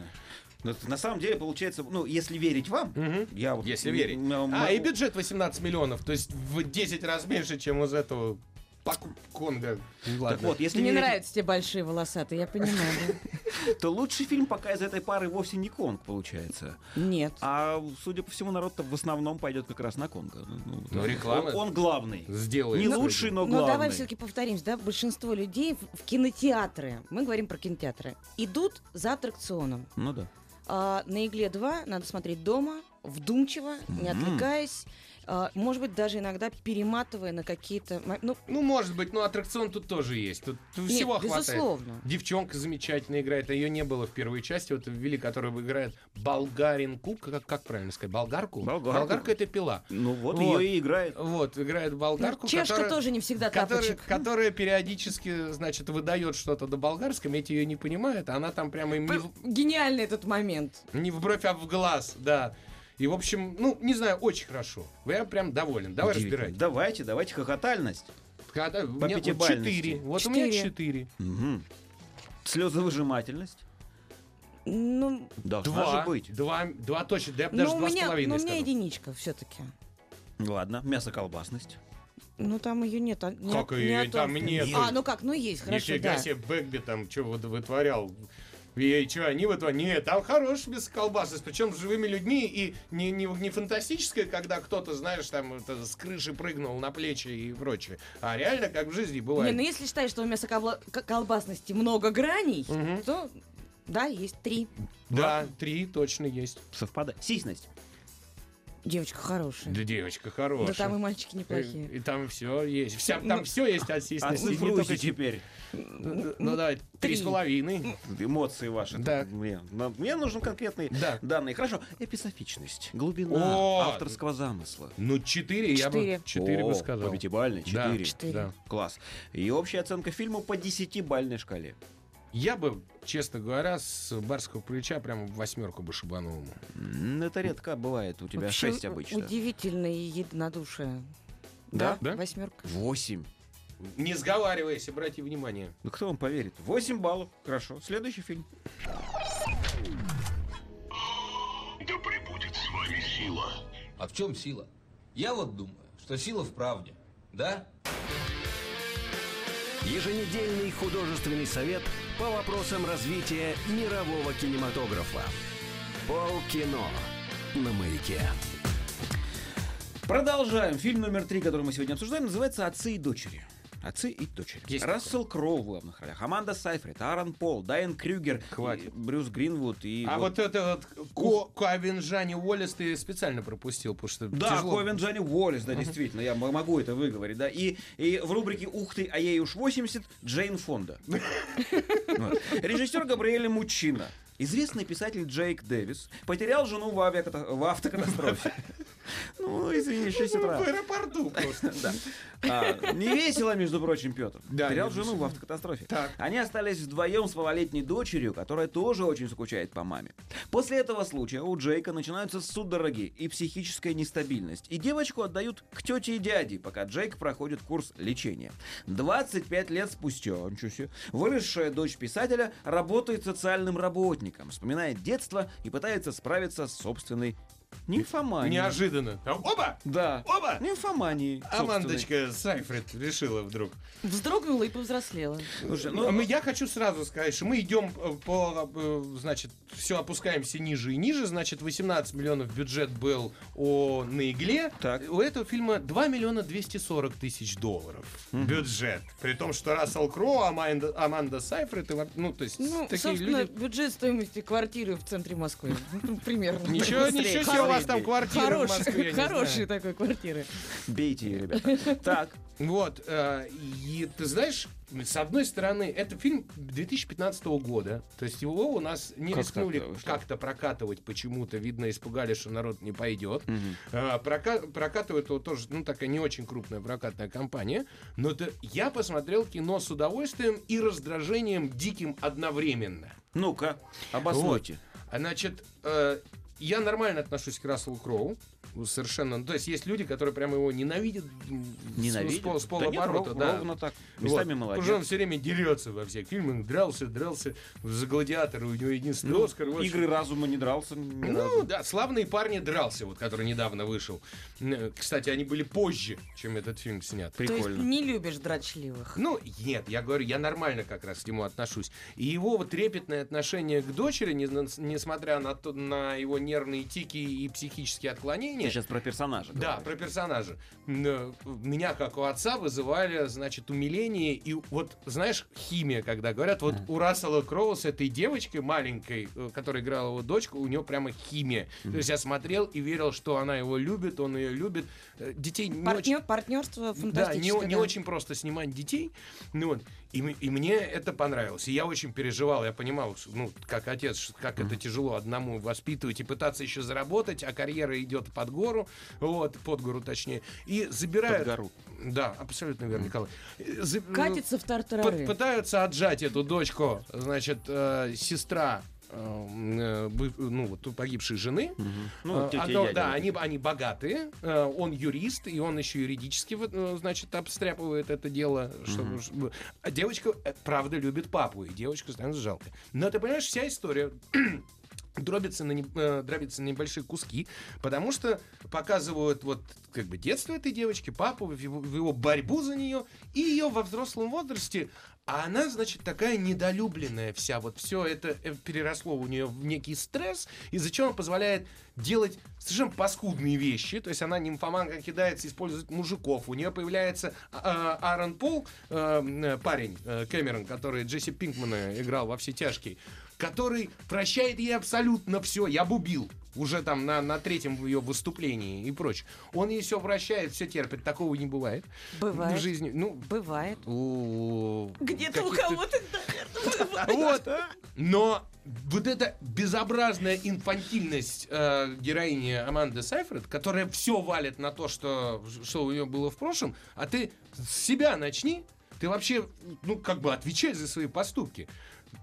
Но это на самом деле получается, ну, если верить вам,
Мгм.
я вот...
Если верить.
м-
А, и бюджет 18 миллионов, то есть в 10 раз меньше, чем из этого Пак Конга.
Так вот, если
Мне
верить,
нравятся те большие волосатые, я понимаю. да.
то лучший фильм пока из этой пары вовсе не Конг, получается.
Нет.
А, судя по всему, народ-то в основном пойдет как раз на Конга. Ну,
Ну, реклама
Он, он главный.
Сделает.
Не лучший, но
Но
главный.
давай все-таки повторимся, да, большинство людей в, в кинотеатры, мы говорим про кинотеатры, идут за аттракционом.
Ну да.
А, на игле 2 надо смотреть дома, вдумчиво, не отвлекаясь, может быть, даже иногда перематывая на какие-то... Ну,
Ну, может быть, но аттракцион тут тоже есть. Тут всего
нет,
хватает.
безусловно.
Девчонка замечательно играет, а ее не было в первой части, вот ввели, которая играет болгаринку, как, как правильно сказать, болгарку?
Болгарку.
Болгарка это пила.
Ну вот,
Вот.
ее и играет.
Вот, играет болгарку,
Ну, чешка
которая,
тоже не всегда
которая,
тапочек.
которая периодически, значит, выдает что-то на болгарском, эти ее не понимают, а она там прямо им не, в-
Гениальный этот момент.
не в бровь, а в глаз, да. И, в общем, ну, не знаю, очень хорошо. Я прям доволен. Давай разбирать.
Давайте, давайте хохотальность.
Когда, у
По
меня вот четыре. Вот у меня
Четыре.
четыре.
Угу. Слезовыжимательность.
Ну,
Должна
Два.
же быть.
Два, два точно, да я бы
ну,
даже
у
два с
меня, ну,
половиной
у меня
сказал.
единичка все-таки.
Ладно, мясоколбасность.
Ну, там ее нет. а-
Как
от-
её
не
там нет?
А, ну как, ну есть, хорошо,
Нифига
да.
себе, Бэгби там что вытворял. И что, они вытворяли? Нет, там хорошая мясоколбасность, причем с живыми людьми, и не, не, не фантастическая, когда кто-то, знаешь, там это, с крыши прыгнул на плечи и прочее, а реально, как в жизни
Не,
бывает.
ну если считаешь, что у мясоколбасности много граней,
Мгм.
то да, есть три.
Да, три точно есть.
Совпадает. Сисность.
Девочка хорошая.
Да девочка хорошая.
Да там и мальчики
И,
неплохие.
и там все есть. Вся, там
Ну,
все есть от сисности, не
Оцифруйте
только
теперь
Ну, ну давай, три
три.
с половиной.
эмоции ваши.
Да.
Мне, мне нужны конкретные
Да.
данные. Хорошо. Эписофичность. Глубина
О!
авторского замысла.
Ну, четыре, я бы
Четыре.
четыре бы сказал.
По пятибалльной.
Да.
Четыре.
Четыре.
Да.
Класс. И общая оценка фильма по десятибальной шкале.
Я бы, честно говоря, с барского плеча прямо в восьмерку бы шибанул
Это редко бывает. У тебя
Вообще
шесть обычно.
Удивительное единодушие.
Да?
Да?
Восьмерка.
Восемь.
Не сговариваясь, обрати внимание.
Ну кто вам поверит? Восемь баллов. Хорошо. Следующий фильм.
Да пребудет с вами сила.
А в чем сила? Я вот думаю, что сила в правде. Да?
Еженедельный художественный совет по вопросам развития мирового кинематографа. Полкино на маяке.
Продолжаем. Фильм номер три, который мы сегодня обсуждаем, называется «Отцы и дочери». Отцы и дочери.
Есть
Рассел Кроу в главных ролях, Аманда Сайфред, Аарон Пол, Дайан Крюгер,
Хватит.
и Брюс Гринвуд и
а
вот-
вот, это вот Ко- Ковен Джани Уоллес ты специально пропустил, потому что
Да,
тяжело.
Ковен Джонни Уоллес, да, действительно, я могу это выговорить, да. И, и в рубрике «Ух ты, а ей уж 80» Джейн Фонда. Режиссер Габриэль Мучина. Известный писатель Джейк Дэвис потерял жену в, авиаката- в автокатастрофе. Ну, извини, 6 утра.
В аэропорту просто.
Да. А, не весело, между прочим, Петр.
Да,
Потерял
не
жену в автокатастрофе.
Так.
Они остались вдвоем с малолетней дочерью, которая тоже очень скучает по маме. После этого случая у Джейка начинаются судороги и психическая нестабильность. И девочку отдают к тете и дяде, пока Джейк проходит курс лечения. 25 лет спустя, ничего себе, выросшая дочь писателя работает социальным работником, вспоминает детство и пытается справиться с собственной нимфоманией.
Неожиданно. Оба!
Да.
Оба!
Собственной.
Амандочка Сайфред решила вдруг.
Вздрогнула и повзрослела.
Слушай,
Ну,
ну,
я хочу сразу сказать, что мы идем э, по, э, значит, все опускаемся ниже и ниже, значит, 18 миллионов бюджет был о, на игле.
Так.
У этого фильма 2 миллиона 240 тысяч долларов бюджет. При том, что Рассел Кроу, Аманда, Аманда Сайфред, и ну, то есть,
Ну,
такие
собственно,
люди...
бюджет стоимости квартиры в центре Москвы. Ну, Примерно.
Ничего, ничего себе у вас там квартира в
Хороший-
Москве,
Хорошие
знаю.
такой квартиры.
бейте ее, ребята. Так.
Вот, э, и ты знаешь, с одной стороны, это фильм 2015 года, то есть его у нас не
Как
рискнули как-то прокатывать почему-то, видно, испугались, что народ не пойдет. Э, прока- прокатывает его тоже, ну, такая не очень крупная прокатная компания, но это, я посмотрел кино с удовольствием и раздражением диким одновременно.
Ну-ка, обоснуйте.
А, Значит, э, я нормально отношусь к Расселу Кроу. Совершенно. Ну, то есть есть люди, которые прямо его ненавидят.
Ненавидят?
С, пол- с
Да нет,
полоборота,
ров-
да.
ровно так.
Вот.
Местами
Потому
молодец.
что он все время дерется во всех фильмах. Дрался, дрался за гладиатора. У него единственный
Ну,
Оскар. вот
Игры разума не дрался ни
ну
разу.
да, славные парни дрался, вот который недавно вышел. Э, Кстати, они были позже, чем этот фильм снят.
То есть
Прикольно.
не любишь дрочливых.
Ну, нет, я говорю, я нормально как раз к нему отношусь. И его вот трепетное отношение к дочери, не- несмотря на, то, на его нервные тики и психические отклонения,
Ты сейчас про персонажа
да,
говоришь.
про персонажа. Э, Меня, как у отца, вызывали, значит, умиление. И вот, знаешь, химия, когда говорят, вот у Рассела Кроу с этой девочкой маленькой, э, которая играла его дочку, у него прямо химия. То есть я смотрел и верил, что она его любит, он ее любит. Э, Детей не очень...
Партнер, партнерство
Да,
фантастическое.
не, не очень просто снимать детей. Ну, вот. И, и мне это понравилось. И я очень переживал. Я понимал, что, ну, как отец, как это тяжело одному воспитывать и пытаться еще заработать, а карьера идет под гору, вот, под гору точнее. И забирают...
Под гору.
Да, абсолютно верно, Николай. Э, за-
Катится в
пы-
тартарары.
пытаются отжать эту дочку, значит, э, сестра э, э, ну, вот погибшей жены.
Ну,
Э,
и
одно-
дядя.
да, они, они богатые, э, он юрист, и он еще юридически, вот, значит, обстряпывает это дело. Чтобы, чтобы- А девочка, правда, любит папу, и девочку становится жалко. Но ты понимаешь, вся история дробится на, не- э, дробится на небольшие куски, потому что показывают вот как бы детство этой девочки, папу, его, в его борьбу за нее, и ее во взрослом возрасте, а она, значит, такая недолюбленная вся, вот все это э, переросло у нее в некий стресс, из-за чего он позволяет делать совершенно паскудные вещи, то есть она нимфоманка кидается, использует мужиков, у нее появляется а, а, Аарон Пол, э, э, парень э, Кэмерон, который Джесси Пинкмана играл во все тяжкие, который прощает ей абсолютно все. Я бы убил уже там на, на третьем ее выступлении и прочее. Он ей все прощает, все терпит. Такого не бывает.
Бывает.
В жизни. Ну,
Бывает. Где-то у кого-то, наверное, бывает.
Вот. Но вот эта безобразная инфантильность э, героини Аманды Сайфред, которая все валит на то, что, что у нее было в прошлом, а ты с себя начни, ты вообще, ну, как бы отвечай за свои поступки.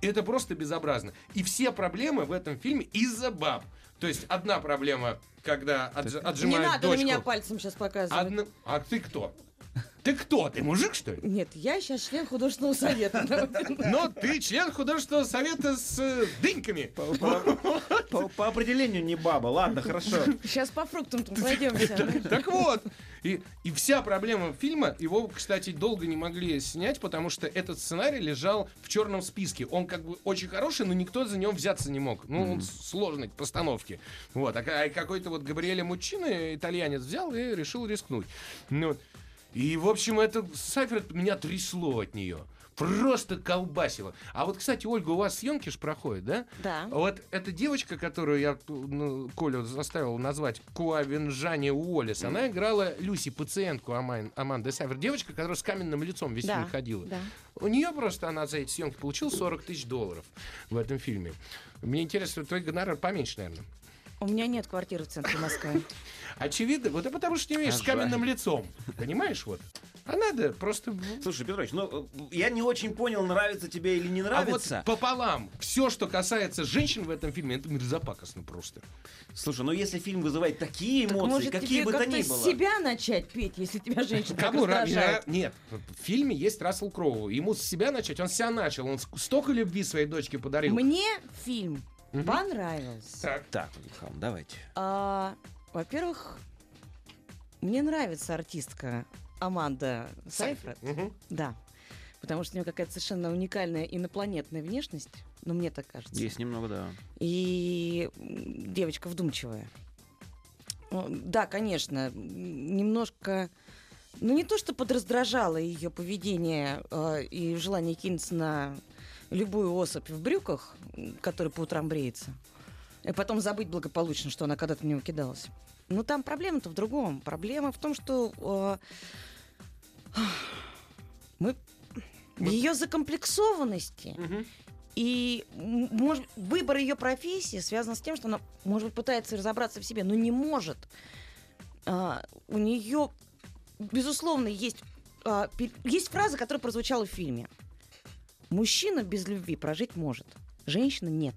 Это просто безобразно. И все проблемы в этом фильме из-за баб. То есть одна проблема, когда отж-
Не
отжимают
надо на
дочку.
меня пальцем сейчас показывать.
Одна- А ты кто? Ты кто? Ты мужик, что ли?
Нет, я сейчас член художественного совета.
Но ты член художественного совета с э, дыньками.
По, определению не баба. Ладно, хорошо.
Сейчас по фруктам пройдемся.
Так вот, и, вся проблема фильма, его, кстати, долго не могли снять, потому что этот сценарий лежал в черном списке. Он как бы очень хороший, но никто за него взяться не мог. Ну, он сложный к постановке. Вот, а а какой-то вот Габриэле Муччино, итальянец, взял и решил рискнуть. Ну. И, в общем, это Сайферт меня трясло от нее. Просто колбасило. А вот, кстати, Ольга, у вас съемки ж проходят, да?
Да.
Вот эта девочка, которую я ну, Колю заставил назвать Куавенжани Уоллес, она играла Люси, пациентку Аман- Аманды Сайфер. Девочка, которая с каменным лицом весь
Да,
фильм ходила.
да.
У нее просто она за эти съемки получила 40 тысяч долларов в этом фильме. Мне интересно, твой гонорар поменьше, наверное.
У меня нет квартиры в центре Москвы.
Очевидно, вот это потому что не умеешь с
А жаль.
каменным лицом. Понимаешь, вот. А надо просто...
Слушай, Петрович, ну э, я не очень понял, нравится тебе или не
А
нравится.
вот пополам. Все, что касается женщин в этом фильме, это мерзопакостно просто.
Слушай, ну если фильм вызывает такие
Так
эмоции,
может
какие
тебе
бы то ни
с
было.
себя начать петь, если тебя женщина так
Кому ра-
раздражает?
Нет, в фильме есть Рассел Кроу. Ему с себя начать, он себя начал. Он столько любви своей дочке подарил.
Мне фильм понравился.
Так.
Так, Михаил, давайте.
А, Во-первых, мне нравится артистка Аманда Сайфред.
Мгм.
Да. Потому что у нее какая-то совершенно уникальная инопланетная внешность. Ну, мне так кажется.
Есть немного, да.
И девочка вдумчивая. Да, конечно, немножко... Ну, не то, что подраздражало ее поведение э, и желание кинуться на любую особь в брюках, которая по утрам бреется, и потом забыть благополучно, что она когда-то в него кидалась. Но там проблема-то в другом. Проблема в том, что э, мы в ее закомплексованности
Мгм.
и может, выбор ее профессии связан с тем, что она, может быть, пытается разобраться в себе, но не может. А, у нее, безусловно, есть, а, есть фраза, которая прозвучала в фильме. Мужчина без любви прожить может, женщина нет.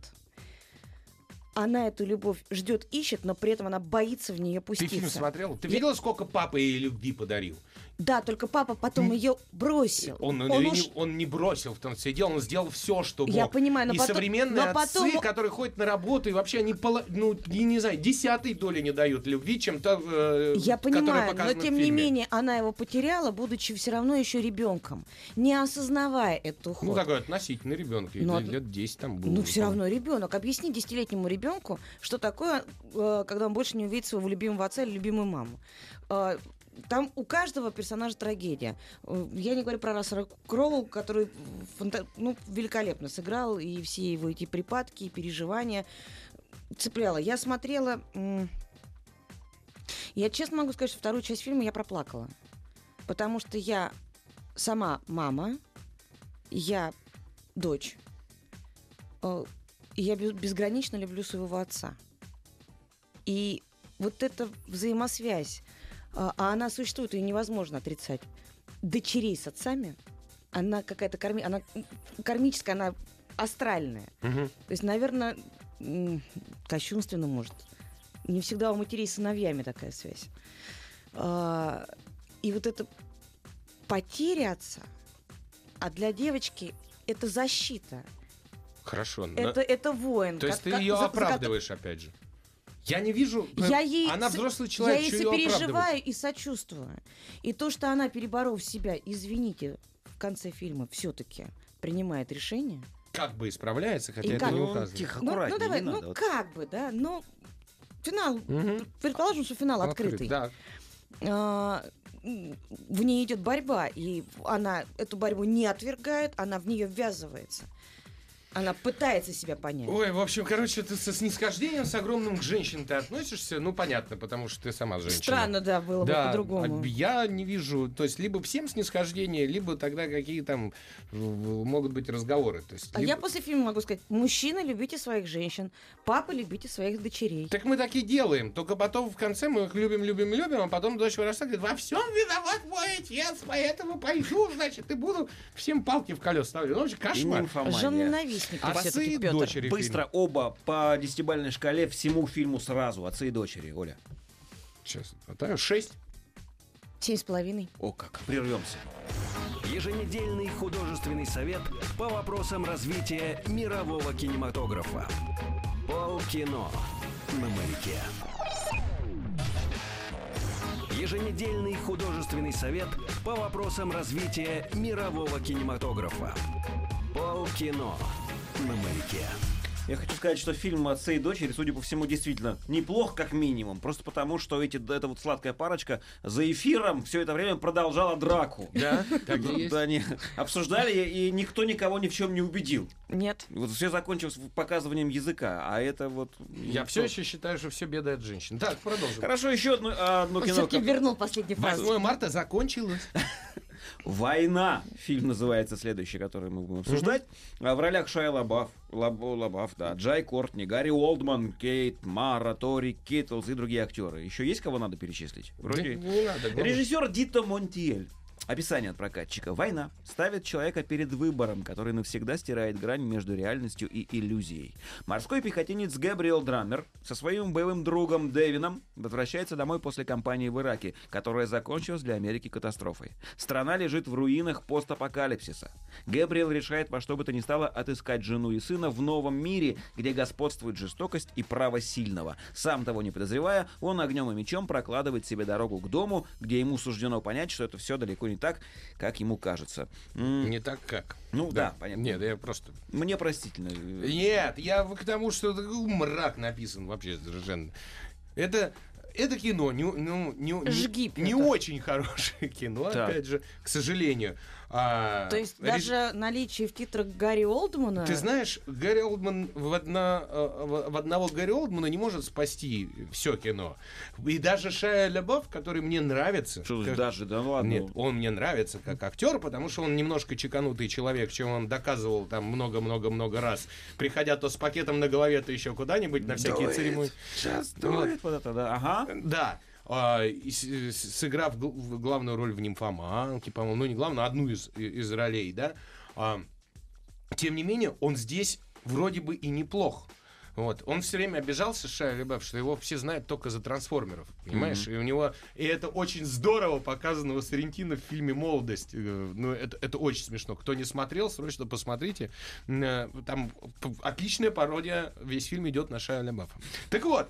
Она эту любовь ждет, ищет, но при этом она боится в нее
Ты
пуститься.
фильм смотрел? Ты
Я-
видела, сколько папа ей любви подарил?
Да, только папа потом ее бросил.
Он, он,
Он
не,
уж-
он не бросил в том числе дело, он сделал все, что мог.
Я понимаю, но
и
потом-
современные
но потом-
отцы, которые ходят на работу, и вообще они, пола- ну, я не знаю, десятой доли не дают любви, чем та, э,
Я понимаю, но тем не менее она его потеряла, будучи все равно еще ребенком, не осознавая эту уход.
Ну, такой относительный ребенок,
Ну,
лет, лет 10 там был.
Ну, все равно ребенок. Объясни десятилетнему ребенку, что такое, э, когда он больше не увидит своего любимого отца или любимую маму. Э, Там у каждого персонажа трагедия. Э, Я не говорю про Рассера Кроу, который фанта- ну, великолепно сыграл, и все его эти припадки, и переживания цепляла. Я смотрела... Я честно могу сказать, что вторую часть фильма я проплакала. Потому что я сама мама, я дочь, э, и я бе- безгранично люблю своего отца. И вот эта взаимосвязь, а а она существует, ее невозможно отрицать. Дочерей с отцами, она какая-то карми... она кармическая, она астральная.
Мгм.
То есть, наверное, кощунственно может. Не всегда у матерей с сыновьями такая связь. А, И вот эта потеря отца, а для девочки это защита,
Хорошо. но-
это, это воин.
То есть
как-
ты
как-
ее
за
оправдываешь, опять же. Я не вижу...
Я ей,
Она взрослый человек,
я ей сопереживаю и сочувствую. И то, что она, переборов себя, извините, в конце фильма все-таки принимает решение.
Как бы исправляется, хотя
И
это
как?
не
Ну,
указано.
тихо,
Ну,
аккуратнее,
ну давай,
не
ну.
Вот
как бы, да, но финал,
Мгм.
предположим, что финал
Открыт,
открытый.
Да.
А, в ней идет борьба, и она эту борьбу не отвергает, она в нее ввязывается. Она пытается себя понять.
Ой, в общем, короче, ты со снисхождением с огромным к женщинам ты относишься, ну, понятно, потому что ты сама женщина.
Странно, да, было бы
Да,
по-другому.
а я не вижу, то есть либо всем снисхождение, либо тогда какие там э, могут быть разговоры. То есть,
А
либо-
я после фильма могу сказать, мужчины, любите своих женщин, папы, любите своих дочерей.
Так мы так и делаем, только потом в конце мы их любим, любим, любим, а потом дочь вырастает, говорит, во всем виноват мой отец, поэтому пойду, значит, и буду всем палки в колес ставлю. Ну, вообще кошмар.
Жен ненавистник. Все-таки,
и
Петр.
дочери.
Быстро оба по десятибальной шкале всему фильму сразу. Отцы и дочери, Оля.
Сейчас. Это шесть.
Семь с половиной.
О, как. Прервемся.
Еженедельный художественный совет по вопросам развития мирового кинематографа. Полкино на маяке. Еженедельный художественный совет по вопросам развития мирового кинематографа. Полкино на маяке.
Я хочу сказать, что фильм «Отцы и дочери», судя по всему, действительно неплох, как минимум. Просто потому, что эти, эта вот сладкая парочка за эфиром все это время продолжала драку.
Да, так и есть.
Да, они обсуждали, и никто никого ни в чем не убедил.
Нет.
Вот все закончилось показыванием языка, а это вот...
Я все еще считаю, что все беды от женщин. Так, продолжим.
Хорошо, еще одно, одно
Он
кино.
все-таки вернул последний фраз.
8 марта закончилось.
«Война» фильм называется следующий, который мы будем обсуждать. А В ролях Шайа Лабаф, Лабо, Лабаф, да, Джай Кортни, Гарри Олдман, Кейт, Мара, Тори, Китлз и другие актеры. Еще есть кого надо перечислить? Вроде...
Не не надо. главное.
Режиссер Дито Монтиель. Описание от прокатчика. Война ставит человека перед выбором, который навсегда стирает грань между реальностью и иллюзией. Морской пехотинец Габриэл Драмер со своим боевым другом Дэвином возвращается домой после кампании в Ираке, которая закончилась для Америки катастрофой. Страна лежит в руинах постапокалипсиса. Габриэл решает во что бы то ни стало отыскать жену и сына в новом мире, где господствует жестокость и право сильного. Сам того не подозревая, он огнем и мечом прокладывает себе дорогу к дому, где ему суждено понять, что это все далеко не так, как ему кажется.
Не так как.
Ну да, понятно.
Нет, я просто...
Мне простительно.
Нет, я к тому, что мрак написан вообще совершенно. Это, это кино, не, ну, не, не-
Жги,
не
Петр.
очень хорошее кино,
Так.
опять же, к сожалению. А,
То есть
реж-
даже наличие в титрах Гарри Олдмана...
Ты знаешь, Гарри Олдман в, одно- э, в одного Гарри Олдмана не может спасти все кино. И даже Шая Лябов, который мне нравится...
Что
как-
даже, да ну ладно.
Нет, он мне нравится как актер, потому что он немножко чеканутый человек, чем он доказывал там много-много-много раз. Приходя то с пакетом на голове, то еще куда-нибудь на всякие церемонии.
Сейчас
Вот.
дует вот это, да. Ага.
Да. А, и с- сыграв главную роль в «Нимфоманке», по-моему, ну не главную, а одну из, из ролей, да. А, тем не менее, он здесь вроде бы и неплох. Вот. Он все время обижался, Шайа Лебав, что его все знают только за трансформеров. Понимаешь? И у него. И это очень здорово показано у Сарентино в фильме Молодость. Э, Ну, это, это очень смешно. Кто не смотрел, срочно посмотрите. Э, Там отличная пародия. Весь фильм идет на Шайа Лебафа. Так вот.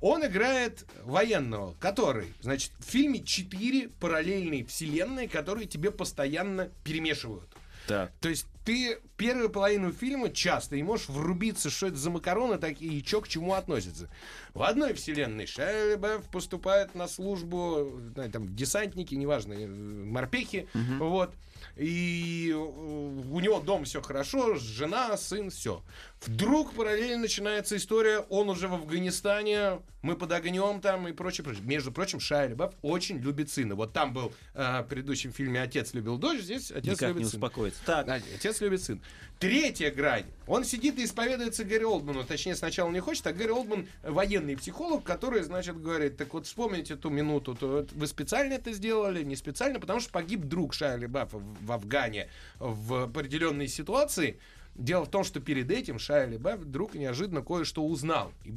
Он играет военного, который, значит, в фильме четыре параллельные вселенные, которые тебе постоянно перемешивают.
Так.
То есть ты первую половину фильма часто и можешь врубиться, что это за макароны такие и что к чему относятся. В одной вселенной Шайа Лабаф поступает на службу, знаю, там, десантники, неважно, э, морпехи, вот. И э, у него дом все хорошо, жена, сын, все. Вдруг параллельно начинается история, он уже в Афганистане, мы под огнем там и прочее, прочее. Между прочим, Шайа Лабаф очень любит сына. Вот там был э, в предыдущем фильме «Отец любил дочь», здесь «Отец
Никак
любит
не
сына».
успокоится. Так.
Отец любит сын. Третья грань. Он сидит и исповедуется Гарри Олдману. Точнее, сначала не хочет, а Гарри Олдман военный психолог, который, значит, говорит, так вот вспомните ту минуту, то вы специально это сделали, не специально, потому что погиб друг Шайа Лебафа в, в Афгане в определенной ситуации. Дело в том, что перед этим Шайа Лебаф вдруг неожиданно кое-что узнал. И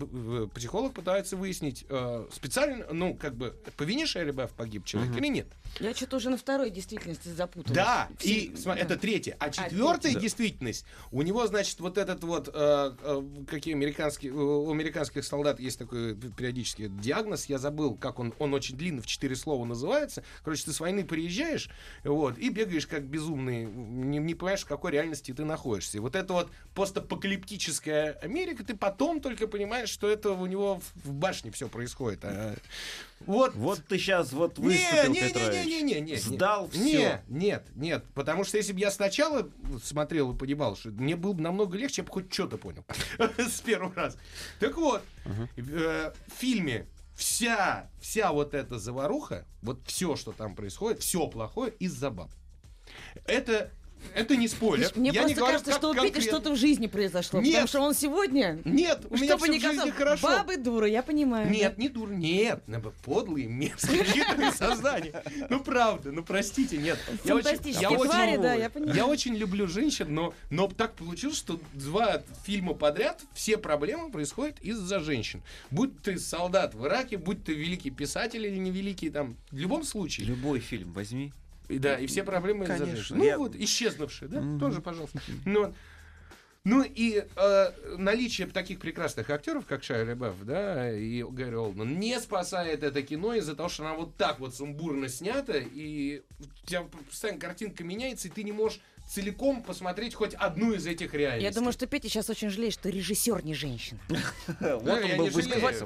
психолог пытается выяснить, э, специально, ну, как бы, по вине Шайа Лебаф погиб человек или нет.
Я что-то уже на второй действительности запуталась.
Да,
Все-
и смотри,
да.
это третье. А четвертая
Да.
действительность, у него, значит, вот этот вот, э, э, какие американские, у американских солдат есть такой периодический диагноз, я забыл, как он, он очень длинно, в четыре слова называется. Короче, ты с войны приезжаешь, вот, и бегаешь как безумный, не, не понимаешь, в какой реальности ты находишься. Вот это вот постапокалиптическая Америка, ты потом только понимаешь, что это у него в, башне все происходит. А, вот,
Вот ты сейчас вот
не,
выступил,
не, не,
Петрович.
не, не, не, не.
Сдал все.
Нет, нет, нет. Потому что если бы я сначала смотрел и понимал, что мне было бы намного легче, я бы хоть что-то понял с первого раза. Так вот, э, в фильме вся, вся вот эта заваруха, вот все, что там происходит, все плохое из-за баб. Это Это не спойлер.
Мне
Я не
просто
говорю,
кажется, что у Пети
конкретно.
что-то в жизни произошло.
Нет.
Потому что он сегодня,
Нет, у меня всё
не
в жизни
казалось,
хорошо.
бабы дуры, я понимаю.
Нет, не дур, нет, ну, подлые, мерзкие, хитрые создания. Ну правда, ну простите, нет. Я очень-
Фантастические
я очень-
твари, да, я понимаю.
Я очень люблю женщин, но, но так получилось, что два фильма подряд все проблемы происходят из-за женщин. Будь ты солдат в Ираке, будь ты великий писатель или не великий, там, в любом случае.
Любой фильм возьми.
Да, и все проблемы
Конечно.
Ну
я-
вот, исчезнувшие, да, тоже, пожалуйста. Ну, ну и э, наличие таких прекрасных актеров, как Шайа Лебаф, да, и Гэри Олдман, не спасает это кино из-за того, что оно вот так вот сумбурно снято, и у тебя постоянно картинка меняется, и ты не можешь целиком посмотреть хоть одну из этих реальностей.
Я думаю, что Петя сейчас очень жалеет, что режиссер не женщина.
Вот он был высказался!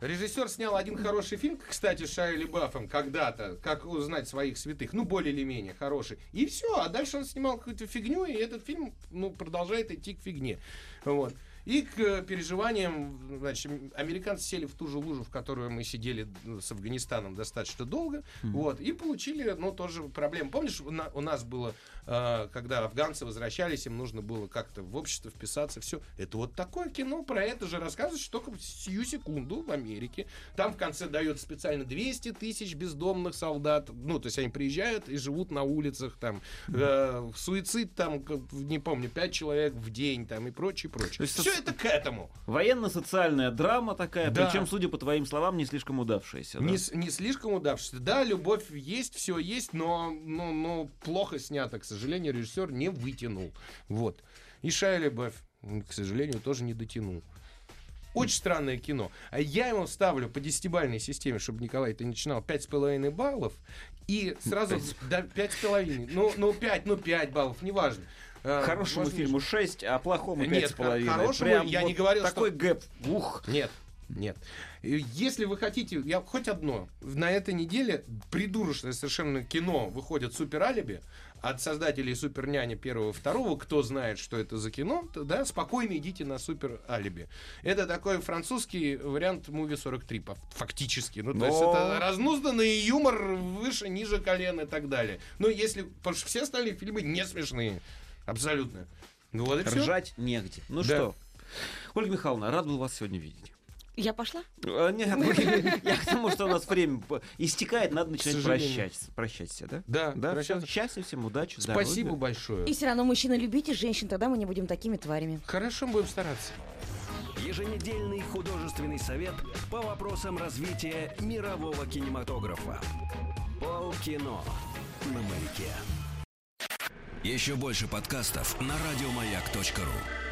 Режиссер снял один хороший фильм, кстати, с Шайа Лебафом когда-то, как узнать своих святых, ну, более или менее хороший. И все, а дальше он снимал какую-то фигню, и этот фильм, ну, продолжает идти к фигне. Вот. И к э, переживаниям, значит, американцы сели в ту же лужу, в которую мы сидели с Афганистаном достаточно долго, вот, и получили, ну, тоже проблемы. Помнишь, у, на- у нас было, когда афганцы возвращались, им нужно было как-то в общество вписаться, все. Это вот такое кино про это же рассказывает, что только сию секунду в Америке. Там в конце дают специально 200 тысяч бездомных солдат, ну, то есть они приезжают и живут на улицах, там, э, суицид, там, не помню, 5 человек в день, там, и прочее, прочее.
То есть
Все это к этому.
Военно-социальная драма такая,
Да.
причем, судя по твоим словам, не слишком удавшаяся. да?
Не, не слишком удавшийся. Да, любовь есть, все есть, но, но, но плохо снято, к сожалению, режиссер не вытянул. Вот. И Шайя Любовь, к сожалению, тоже не дотянул. Очень странное кино. А я ему ставлю по десятибальной системе, чтобы Николай ты начинал, пять с половиной баллов. И сразу... Да, пять с половиной. Ну, ну, пять, ну, пять баллов, неважно. А,
Хорошему
важнее,
фильму 6, а плохому
Нет,
5,5.
хо- хорошему
Прям
я
вот
не говорил,
Такой
что-
гэп. Ух.
Нет, нет. Если вы хотите, я хоть одно, на этой неделе придурочное совершенно кино выходит «Супер Алиби» от создателей «Супер Няни» первого и второго. Кто знает, что это за кино, то, да, спокойно идите на «Супер Алиби». Это такой французский вариант «Муви 43», по- фактически. Ну, то есть
Но-
это разнузданный юмор выше, ниже колен и так далее. Но если... Потому что все остальные фильмы не смешные. Абсолютно. Ну вот и все.
Ржать негде. Ну
Да.
что, Ольга Михайловна, рад был вас сегодня видеть.
Я пошла?
А, Нет, я к тому, что у нас время истекает, надо начинать прощаться. Прощаться, да?
Да,
Да,
прощаться.
счастья всем, удачи,
Спасибо
здоровья.
большое.
И все равно, мужчина, любите женщин, тогда мы не будем такими тварями.
Хорошо, будем стараться.
Еженедельный художественный совет по вопросам развития мирового кинематографа. Полкино на маяке. Еще больше подкастов на радиомаяк.ру.